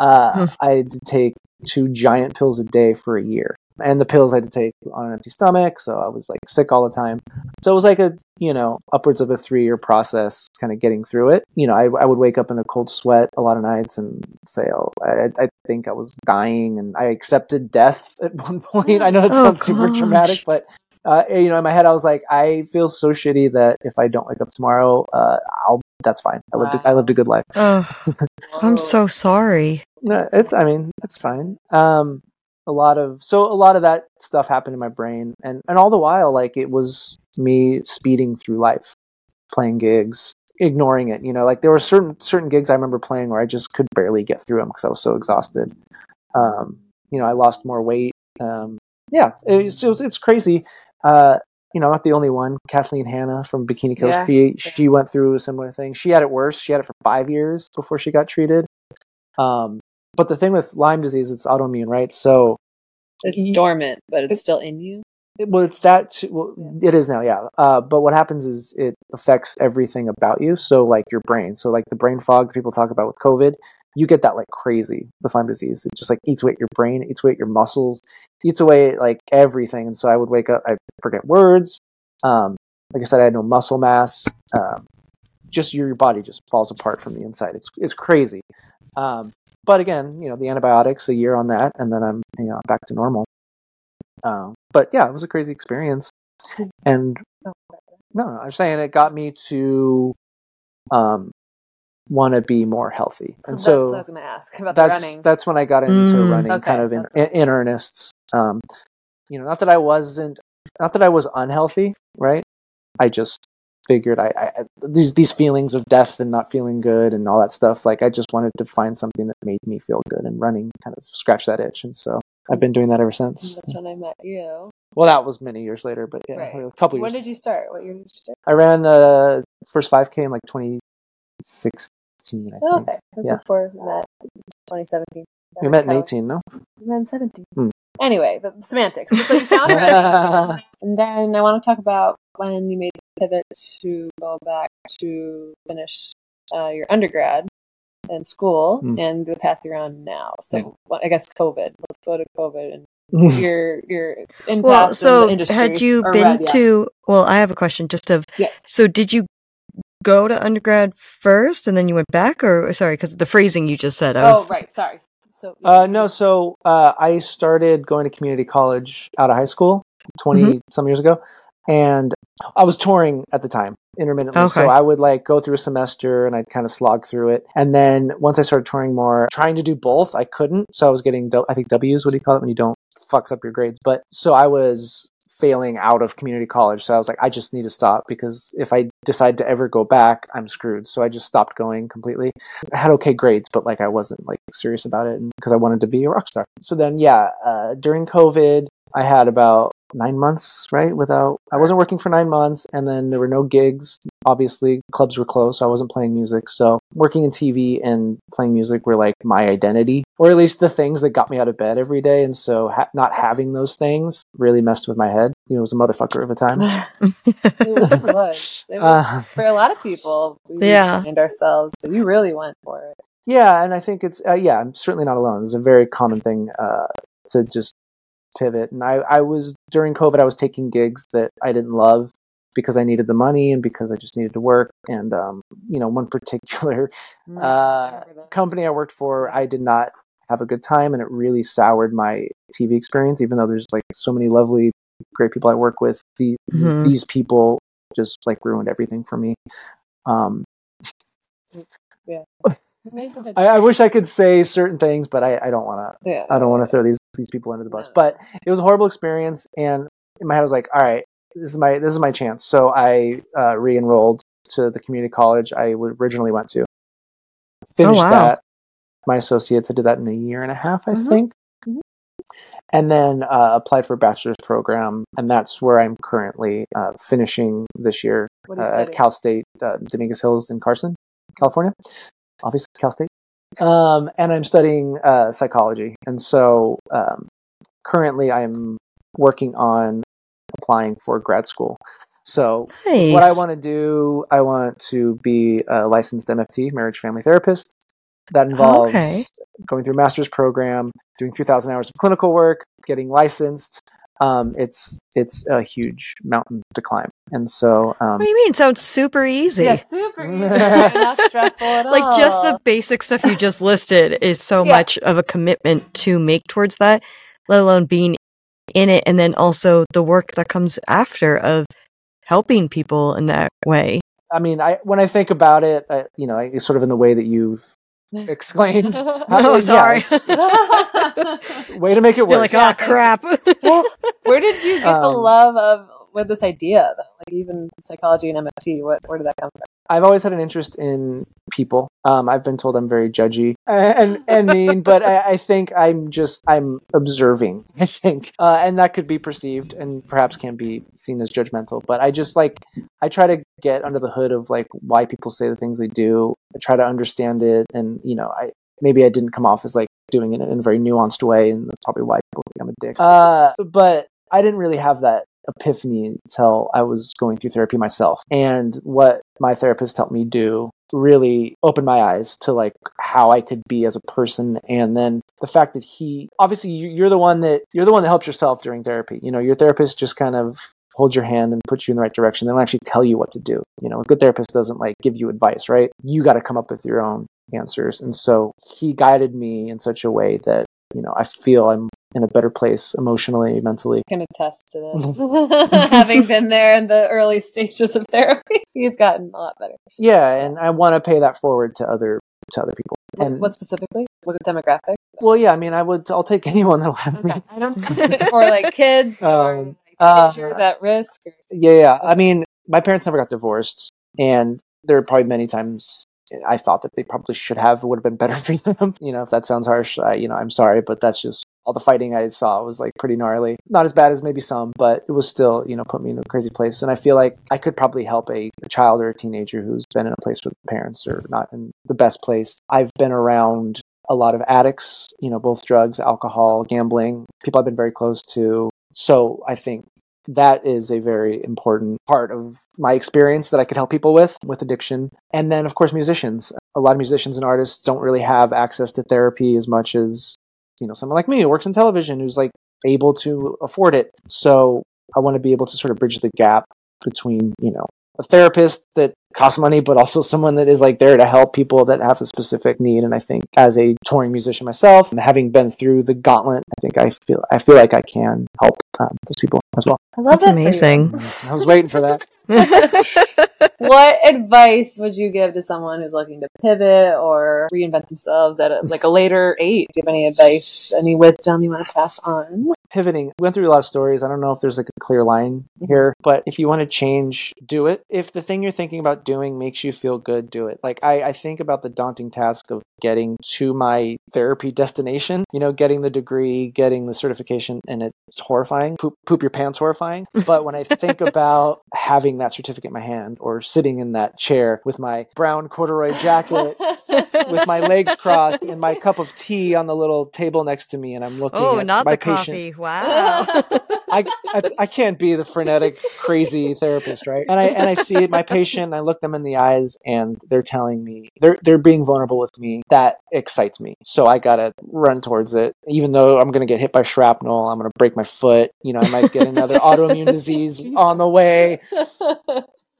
Uh, Hmm. I had to take two giant pills a day for a year. And the pills I had to take on an empty stomach, so I was like sick all the time. So it was like a, you know, upwards of a three year process kind of getting through it. You know, I, I would wake up in a cold sweat a lot of nights and say, oh, I, I think I was dying and I accepted death at one point. I know that Oh, sounds super traumatic, but, uh, you know, in my head, I was like, I feel so shitty that if I don't wake up tomorrow, uh, I'll, that's fine. I lived, a, I lived a good life. Oh, I'm so sorry. No, it's, I mean, it's fine. Um, a lot of so a lot of that stuff happened in my brain and and all the while like it was me speeding through life playing gigs ignoring it you know like there were certain certain gigs i remember playing where i just could barely get through them because i was so exhausted um you know i lost more weight um yeah it was, it was it's crazy uh you know, I'm not the only one. Kathleen Hanna from Bikini Coast, Yeah. she, she went through a similar thing. She had it worse. She had it for five years before she got treated. Um, but the thing with Lyme disease, it's autoimmune, right? So It's Ye- dormant, but it's it- still in you. It- well, it's that. Too, well, it is now, yeah. Uh, but what happens is it affects everything about you. So, like your brain. So, like the brain fog that people talk about with COVID, you get that like crazy with Lyme disease. It just like eats away at your brain, eats away at your muscles, eats away at, like everything. And so, I would wake up, I forget words. Um, like I said, I had no muscle mass. Um, just your, your body just falls apart from the inside. It's it's crazy. Um, but again, you know, the antibiotics, a year on that, and then I'm you know back to normal. Um, but yeah, it was a crazy experience. And no, no, I'm saying it got me to um, want to be more healthy. So and that's so what I was going to ask about the that's running. that's when I got into Mm. running, Okay, kind of in, in, in earnest. Um, you know, not that I wasn't, not that I was unhealthy, right? I just figured I, I these these feelings of death and not feeling good and all that stuff. Like I just wanted to find something that made me feel good, and running kind of scratched that itch, and so I've been doing that ever since. That's when I met you. Well, that was many years later, but yeah, Right. a couple When did you start? What year did you start? I ran uh first 5K in like 2016, I think. Oh, okay. Yeah. Before we met, 2017. We met in 18, no? We met in 17. Hmm. Anyway, the semantics. So you found and then I want to talk about when you made pivot to go back to finish uh, your undergrad and school Hmm. and the path you're on now. So Yeah. well, I guess COVID. Let's go to COVID and your your impact Well, in so the industry. had you or been read, yeah. to? Well, I have a question. Just of Yes. so, did you go to undergrad first and then you went back, or sorry, because the phrasing you just said, I Oh, was right. Sorry. So Uh, no, so uh, I started going to community college out of high school 20 Mm-hmm. some years ago. And I was touring at the time intermittently. Okay. So I would like go through a semester and I'd kind of slog through it. And then once I started touring more, trying to do both, I couldn't. So I was getting, I think W's, what do you call it when you don't fucks up your grades? But so I was failing out of community college. So I was like, I just need to stop because if I decide to ever go back, I'm screwed. So I just stopped going completely. I had okay grades, but like I wasn't like serious about it because I wanted to be a rock star. So then, yeah, uh, during COVID, I had about nine months, right? Without, I wasn't working for nine months, and then there were no gigs. Obviously, clubs were closed, so I wasn't playing music. So working in TV and playing music were like my identity, or at least the things that got me out of bed every day. And so ha- not having those things really messed with my head. You know, it was a motherfucker of a time. it was. It was Uh, for a lot of people. We Yeah. find ourselves. So you really went for it. Yeah, and I think it's uh, yeah, I'm certainly not alone. It's a very common thing uh, to just pivot. And I, I was during COVID, I was taking gigs that I didn't love because I needed the money and because I just needed to work. And um, you know, one particular Mm, Uh, I company I worked for, I did not have a good time, and it really soured my TV experience. Even though there's like so many lovely, great people I work with, the, Mhm. these people just like ruined everything for me. Um, I, I wish I could say certain things, but I, I don't want to. yeah. I don't want to throw these these people under the bus. No. But it was a horrible experience, and in my head I was like, all right, this is my this is my chance. So I uh, re-enrolled to the community college I w- originally went to. Finished wow. that. My associates, I did that in a year and a half, I Mhm. think. Mhm. And then uh, applied for a bachelor's program, and that's where I'm currently uh, finishing this year What do you uh, at Cal State, uh, Dominguez Hills in Carson, California. Obviously, Cal State. Um, and I'm studying uh, psychology. And so um, currently I'm working on applying for grad school. So, nice. what I want to do, I want to be a licensed MFT, marriage family therapist. That involves Okay. going through a master's program, doing 3,000 hours of clinical work, getting licensed. Um, it's it's a huge mountain to climb, and so um, What do you mean? Sounds super easy. Yeah, super easy. Not stressful at all. Like just the basic stuff you just listed is so Yeah. much of a commitment to make towards that, let alone being in it and then also the work that comes after of helping people in that way. I mean, I when I think about it, I, you know, I, sort of in the way that you've explained. Oh, yeah, sorry. it's- way to make it You're work. like, oh crap. well, Where did you get the Um, love of with this idea though? Like even psychology and MFT, what where did that come from? I've always had an interest in people. Um, I've been told I'm very judgy and and mean, but I, I think I'm just I'm observing. I think, uh, and that could be perceived and perhaps can be seen as judgmental. But I just like I try to get under the hood of like why people say the things they do. I try to understand it, and you know, I maybe I didn't come off as like doing it in a very nuanced way, and that's probably why people think I'm a dick. Uh, but I didn't really have that epiphany until I was going through therapy myself. And what my therapist helped me do really opened my eyes to like how I could be as a person and then the fact that he obviously you- you're the one that you're the one that helps yourself during therapy. You know, your therapist just kind of holds your hand and puts you in the right direction. They don't actually tell you what to do. You know, a good therapist doesn't like give you advice, right? You got to come up with your own answers. And so he guided me in such a way that, you know, I feel I'm in a better place emotionally, mentally. I Can attest to this. Having been there in the early stages of therapy, he's gotten a lot better. Yeah, and I want to pay that forward to other to other people. What, And what specifically? What demographic? well, yeah, I mean, I would I'll take anyone that'll have me. I don't or like kids or Um, like uh, teenagers at risk. Or, Yeah, yeah. I mean, my parents never got divorced, and there are probably many times I thought that they probably should have. It would have been better for them. You know, if that sounds harsh, I, you know, I'm sorry, but that's just all the fighting I saw was like pretty gnarly. Not as bad as maybe some, but it was still, you know, put me in a crazy place. And I feel like I could probably help a, a child or a teenager who's been in a place with parents or not in the best place. I've been around a lot of addicts, you know, both drugs, alcohol, gambling, people I've been very close to. So I think that is a very important part of my experience that I could help people with with addiction. And then of course musicians. A lot of musicians and artists don't really have access to therapy as much as you know someone like me who works in television who's like able to afford it. So I want to be able to sort of bridge the gap between, you know, a therapist that costs money, but also someone that is like there to help people that have a specific need. And I think as a touring musician myself, and having been through the gauntlet, I think I feel I feel like I can help um, those people as well. I love That's amazing. I was waiting for that. what advice would you give to someone who's looking to pivot or reinvent themselves at a, like a later age? Do you have any advice, any wisdom you want to pass on? Pivoting, we went through a lot of stories. I don't know if there's like a clear line mm-hmm. here, but if you want to change, do it. If the thing you're thinking about doing makes you feel good, do it. Like I, I think about the daunting task of getting to my therapy destination, you know, getting the degree, getting the certification, and it's horrifying. Poop, poop your pants horrifying. But when I think about having that certificate in my hand or sitting in that chair with my brown corduroy jacket with my legs crossed and my cup of tea on the little table next to me and I'm looking Oh, at not my the patient. coffee. Wow. I, I I can't be the frenetic, crazy therapist, right? And I and I see my patient, and I look them in the eyes, and they're telling me they're they're being vulnerable with me. That excites me, so I gotta run towards it. Even though I'm gonna get hit by shrapnel, I'm gonna break my foot. You know, I might get another autoimmune disease on the way.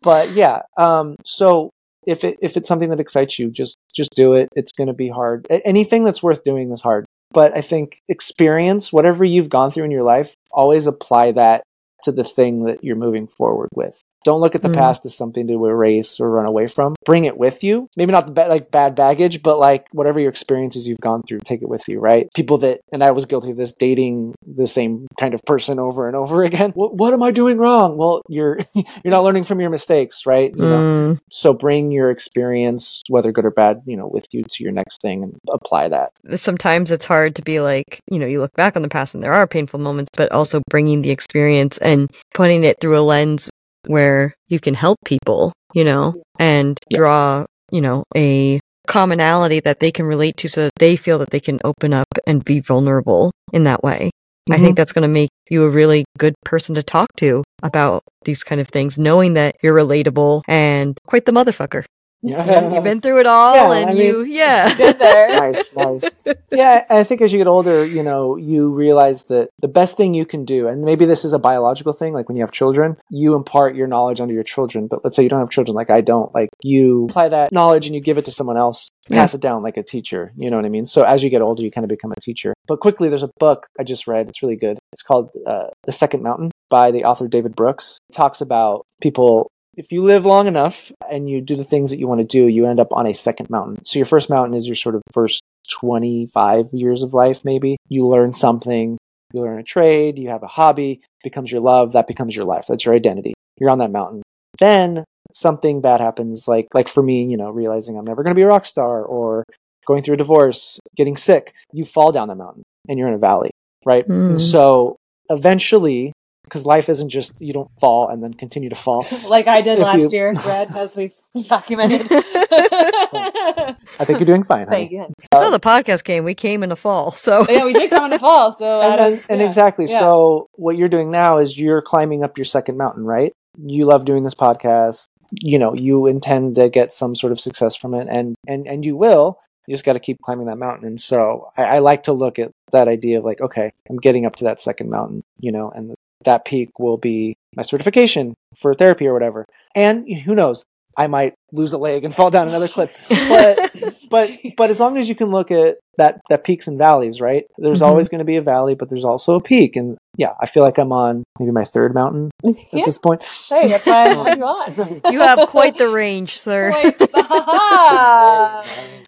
But yeah, um, so if it if it's something that excites you, just just do it. It's gonna be hard. Anything that's worth doing is hard but I think experience, whatever you've gone through in your life, always apply that to the thing that you're moving forward with. Don't look at the Mm. past as something to erase or run away from. Bring it with you. Maybe not the ba- like bad baggage, but like whatever your experiences you've gone through, take it with you. Right? People that and I was guilty of this, dating the same kind of person over and over again. What, what am I doing wrong? Well, you're you're not learning from your mistakes, right? You know, Mm, so bring your experience, whether good or bad, you know, with you to your next thing and apply that. sometimes it's hard to be like, you know, you look back on the past and there are painful moments, but also bringing the experience and putting it through a lens where you can help people, you know, and draw, you know, a commonality that they can relate to so that they feel that they can open up and be vulnerable in that way. I think mm-hmm. that's going to make you a really good person to talk to about these kind of things, knowing that you're relatable and quite the motherfucker. You've been through it all Yeah, and I you, yeah. Been there. nice, nice. Yeah, I think as you get older, you know, you realize that the best thing you can do, and maybe this is a biological thing, like when you have children, you impart your knowledge onto your children. But let's say you don't have children, like I don't, like you apply that knowledge and you give it to someone else, pass it down like a teacher. You know what I mean? So as you get older, you kind of become a teacher. But quickly, there's a book I just read. It's really good. It's called uh, The Second Mountain by the author David Brooks. It talks about people if you live long enough and you do the things that you want to do, you end up on a second mountain. So your first mountain is your sort of first 25 years of life, maybe. You learn something, you learn a trade, you have a hobby, becomes your love, that becomes your life. That's your identity. You're on that mountain. Then something bad happens, like like for me, you know, realizing I'm never going to be a rock star or going through a divorce, getting sick. You fall down the mountain and you're in a valley, right? Mm. And so eventually, because life isn't just you don't fall and then continue to fall. like I did If last you- year, Red, as we've documented. I think you're doing fine. honey. Thank you. so the podcast came, we came in the fall. So oh, yeah, we did come in the fall, so and, then- of- and yeah. exactly. Yeah. So what you're doing now is you're climbing up your second mountain, right? You love doing this podcast. You know, you intend to get some sort of success from it, and and and you will. You just got to keep climbing that mountain. And so I, I like to look at that idea of like, okay, I'm getting up to that second mountain, you know, and that peak will be my certification for therapy or whatever. And who knows? I might lose a leg and fall down another cliff. But but but as long as you can look at that that peaks and valleys, right? There's Mhm. always going to be a valley, but there's also a peak. And yeah, I feel like I'm on maybe my third mountain at Yeah, this point. sure. That's why I have you on. You have quite the range, sir. Wait,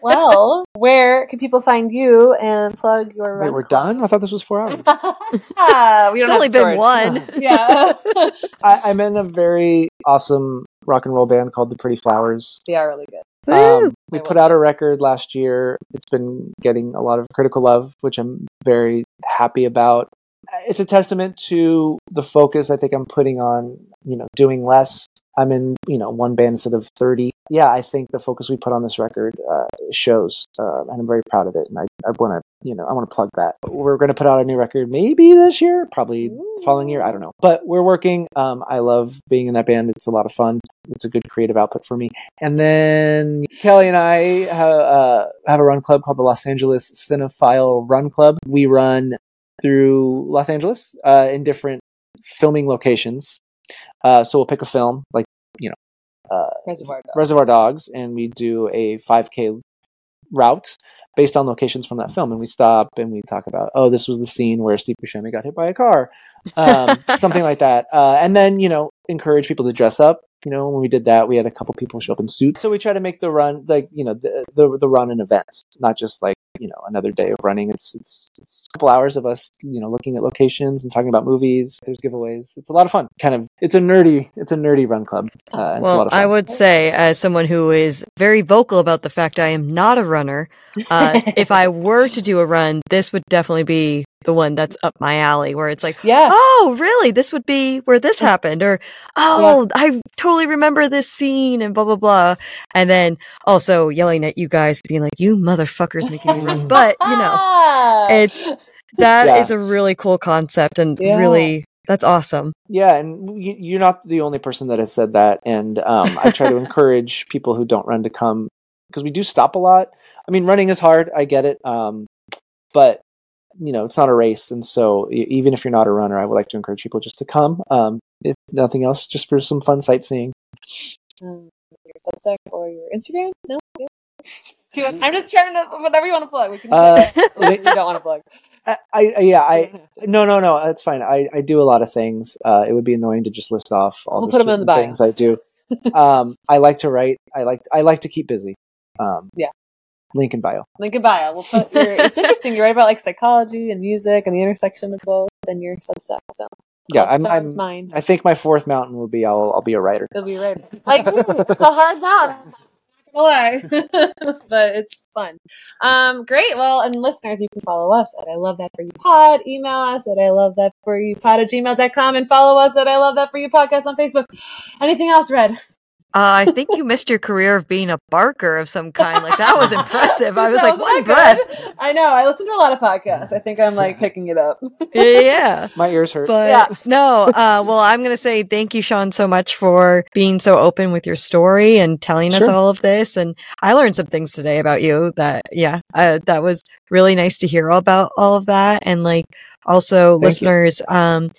well, where can people find you and plug your? Wait, we're club? done? I thought this was four hours. Ah, we don't It's have only been one. Yeah, I, I'm in a very awesome rock and roll band called the Pretty Flowers. they are really good. Um, we put out a record last year. It's been getting a lot of critical love, which I'm very happy about. It's a testament to the focus I think I'm putting on, you know, doing less. I'm in, you know, one band instead of 30. Yeah, I think the focus we put on this record uh, shows, uh, and I'm very proud of it. And I, I want to, you know, I want to plug that. We're going to put out a new record maybe this year, probably following year. I don't know. But we're working. Um, I love being in that band. It's a lot of fun. It's a good creative output for me. And then Kelly and I have, uh, have a run club called the Los Angeles Cinephile Run Club. We run through Los Angeles uh, in different filming locations. Uh, so we'll pick a film like you know uh, Reservoir Dogs. Reservoir Dogs, and we do a 5K route based on locations from that film. And we stop and we talk about, oh, this was the scene where Steve Buscemi got hit by a car, um, something like that. Uh, and then, you know, encourage people to dress up. You know, when we did that, we had a couple people show up in suits. So we try to make the run, like, you know, the, the, the run an event, not just like, you know, another day of running. It's, it's, it's a couple hours of us, you know, looking at locations and talking about movies. There's giveaways. It's a lot of fun. Kind of, it's a nerdy, it's a nerdy run club. Uh, it's a lot Well, of fun. I would say, as someone who is very vocal about the fact I am not a runner, uh, if I were to do a run, this would definitely be the one that's up my alley, where it's like, Yeah. oh, really? This would be where this happened, or oh, I totally remember this scene, and blah blah blah. And then also yelling at you guys, being like, "You motherfuckers making me run!" But you know, it's that is Yeah. a really cool concept, and Yeah. really that's awesome. Yeah, and you're not the only person that has said that. And um, I try to encourage people who don't run to come because we do stop a lot. I mean, running is hard. I get it. Um, but you know, it's not a race, and so e- even if you're not a runner, I would like to encourage people just to come. Um, if nothing else, just for some fun sightseeing. Um, your Substack or your Instagram? No. Yeah. I'm just trying to whatever you want to plug. We can. Uh, you don't want to plug. I, I yeah, I no no no, that's fine. I, I do a lot of things. Uh, it would be annoying to just list off all We'll the put 'em in the things I do. um, I like to write. I like I like to keep busy. Um, Yeah. Link in bio. Link in bio. We'll put your. It's interesting. You write about like psychology and music and the intersection of both, and your Substack. So Yeah, I'm. I'm mind. I think my fourth mountain will be I'll I'll be a writer. It'll be right. Like ooh, it's a hard mountain. Why? but it's fun. Um, great. Well, and listeners, you can follow us at I Love That For You Pod. Email us at I Love That For You Pod at gmail.com and follow us at I Love That For You Podcast on Facebook. Anything else, Red? Uh, I think you missed your career of being a barker of some kind. Like that was impressive. I was That like, wasn't one breath. I know. I listen to a lot of podcasts. I think I'm like picking it up. yeah. My ears hurt. But Yeah. no, uh, well, I'm going to say thank you, Sean, so much for being so open with your story and telling us all of this. And I learned some things today about you that, yeah, uh, that was really nice to hear all about all of that. And like also Thank listeners, um,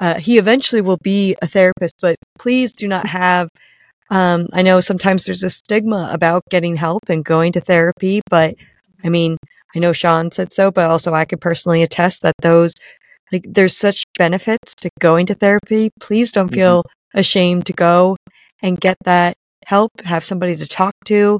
uh, he eventually will be a therapist, but please do not have um, I know sometimes there's a stigma about getting help and going to therapy, but I mean, I know Sean said so, but also I could personally attest that those, like, there's such benefits to going to therapy. Please don't Mhm. feel ashamed to go and get that help, have somebody to talk to.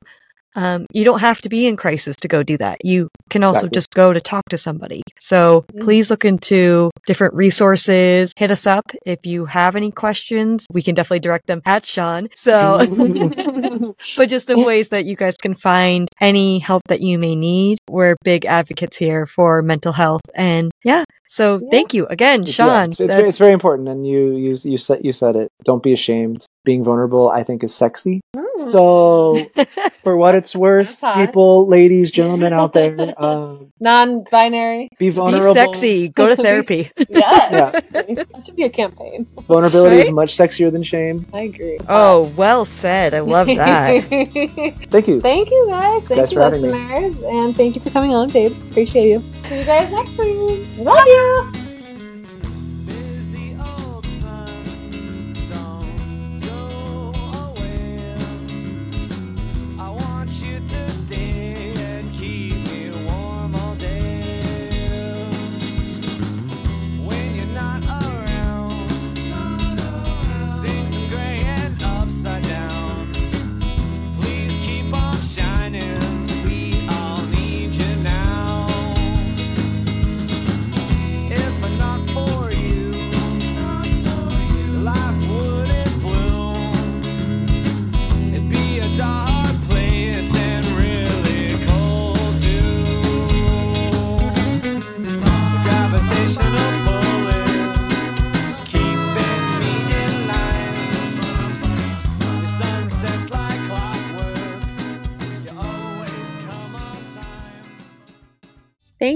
Um, you don't have to be in crisis to go do that. You can also Exactly. just go to talk to somebody. So Mhm. please look into different resources. Hit us up if you have any questions. We can definitely direct them at Sean. So, but just in ways that you guys can find any help that you may need. We're big advocates here for mental health. And yeah, so Yeah. thank you again, It's- yeah, Sean. it's, it's, very, it's very important, and you you you said you said it. Don't be ashamed. Being vulnerable, I think, is sexy. So, for what it's worth, people, ladies, gentlemen out there, um, Non-binary. be vulnerable, be sexy. Go to therapy. Yeah. That should be a campaign. Vulnerability is much sexier than shame. I agree. oh, well said. I love that. Thank you. thank you guys. Thank guys you, for me. listeners. And thank you for coming on, babe. Appreciate you. See you guys next week. Love you.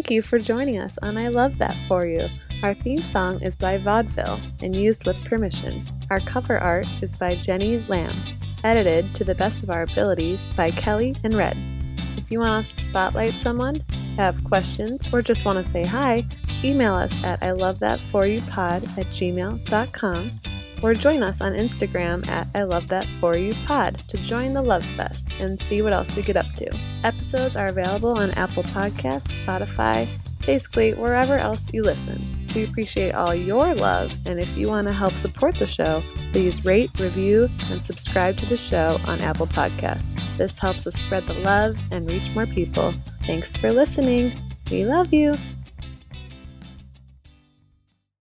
Thank you for joining us on I Love That For You. Our theme song is by Vaudeville and used with permission. Our cover art is by Jenny Lam, edited to the best of our abilities by Kelly and Red. If you want us to spotlight someone, have questions, or just want to say hi, email us at I love that for you pod at gmail.com or join us on Instagram at I love that for you pod to join the Love Fest and see what else we get up to. Episodes are available on Apple Podcasts, Spotify, basically wherever else you listen. We appreciate all your love, and if you want to help support the show, please rate, review, and subscribe to the show on Apple Podcasts. This helps us spread the love and reach more people. Thanks for listening. We love you.